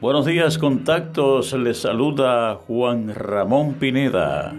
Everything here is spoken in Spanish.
Buenos días, contactos. Les saluda Juan Ramón Pineda.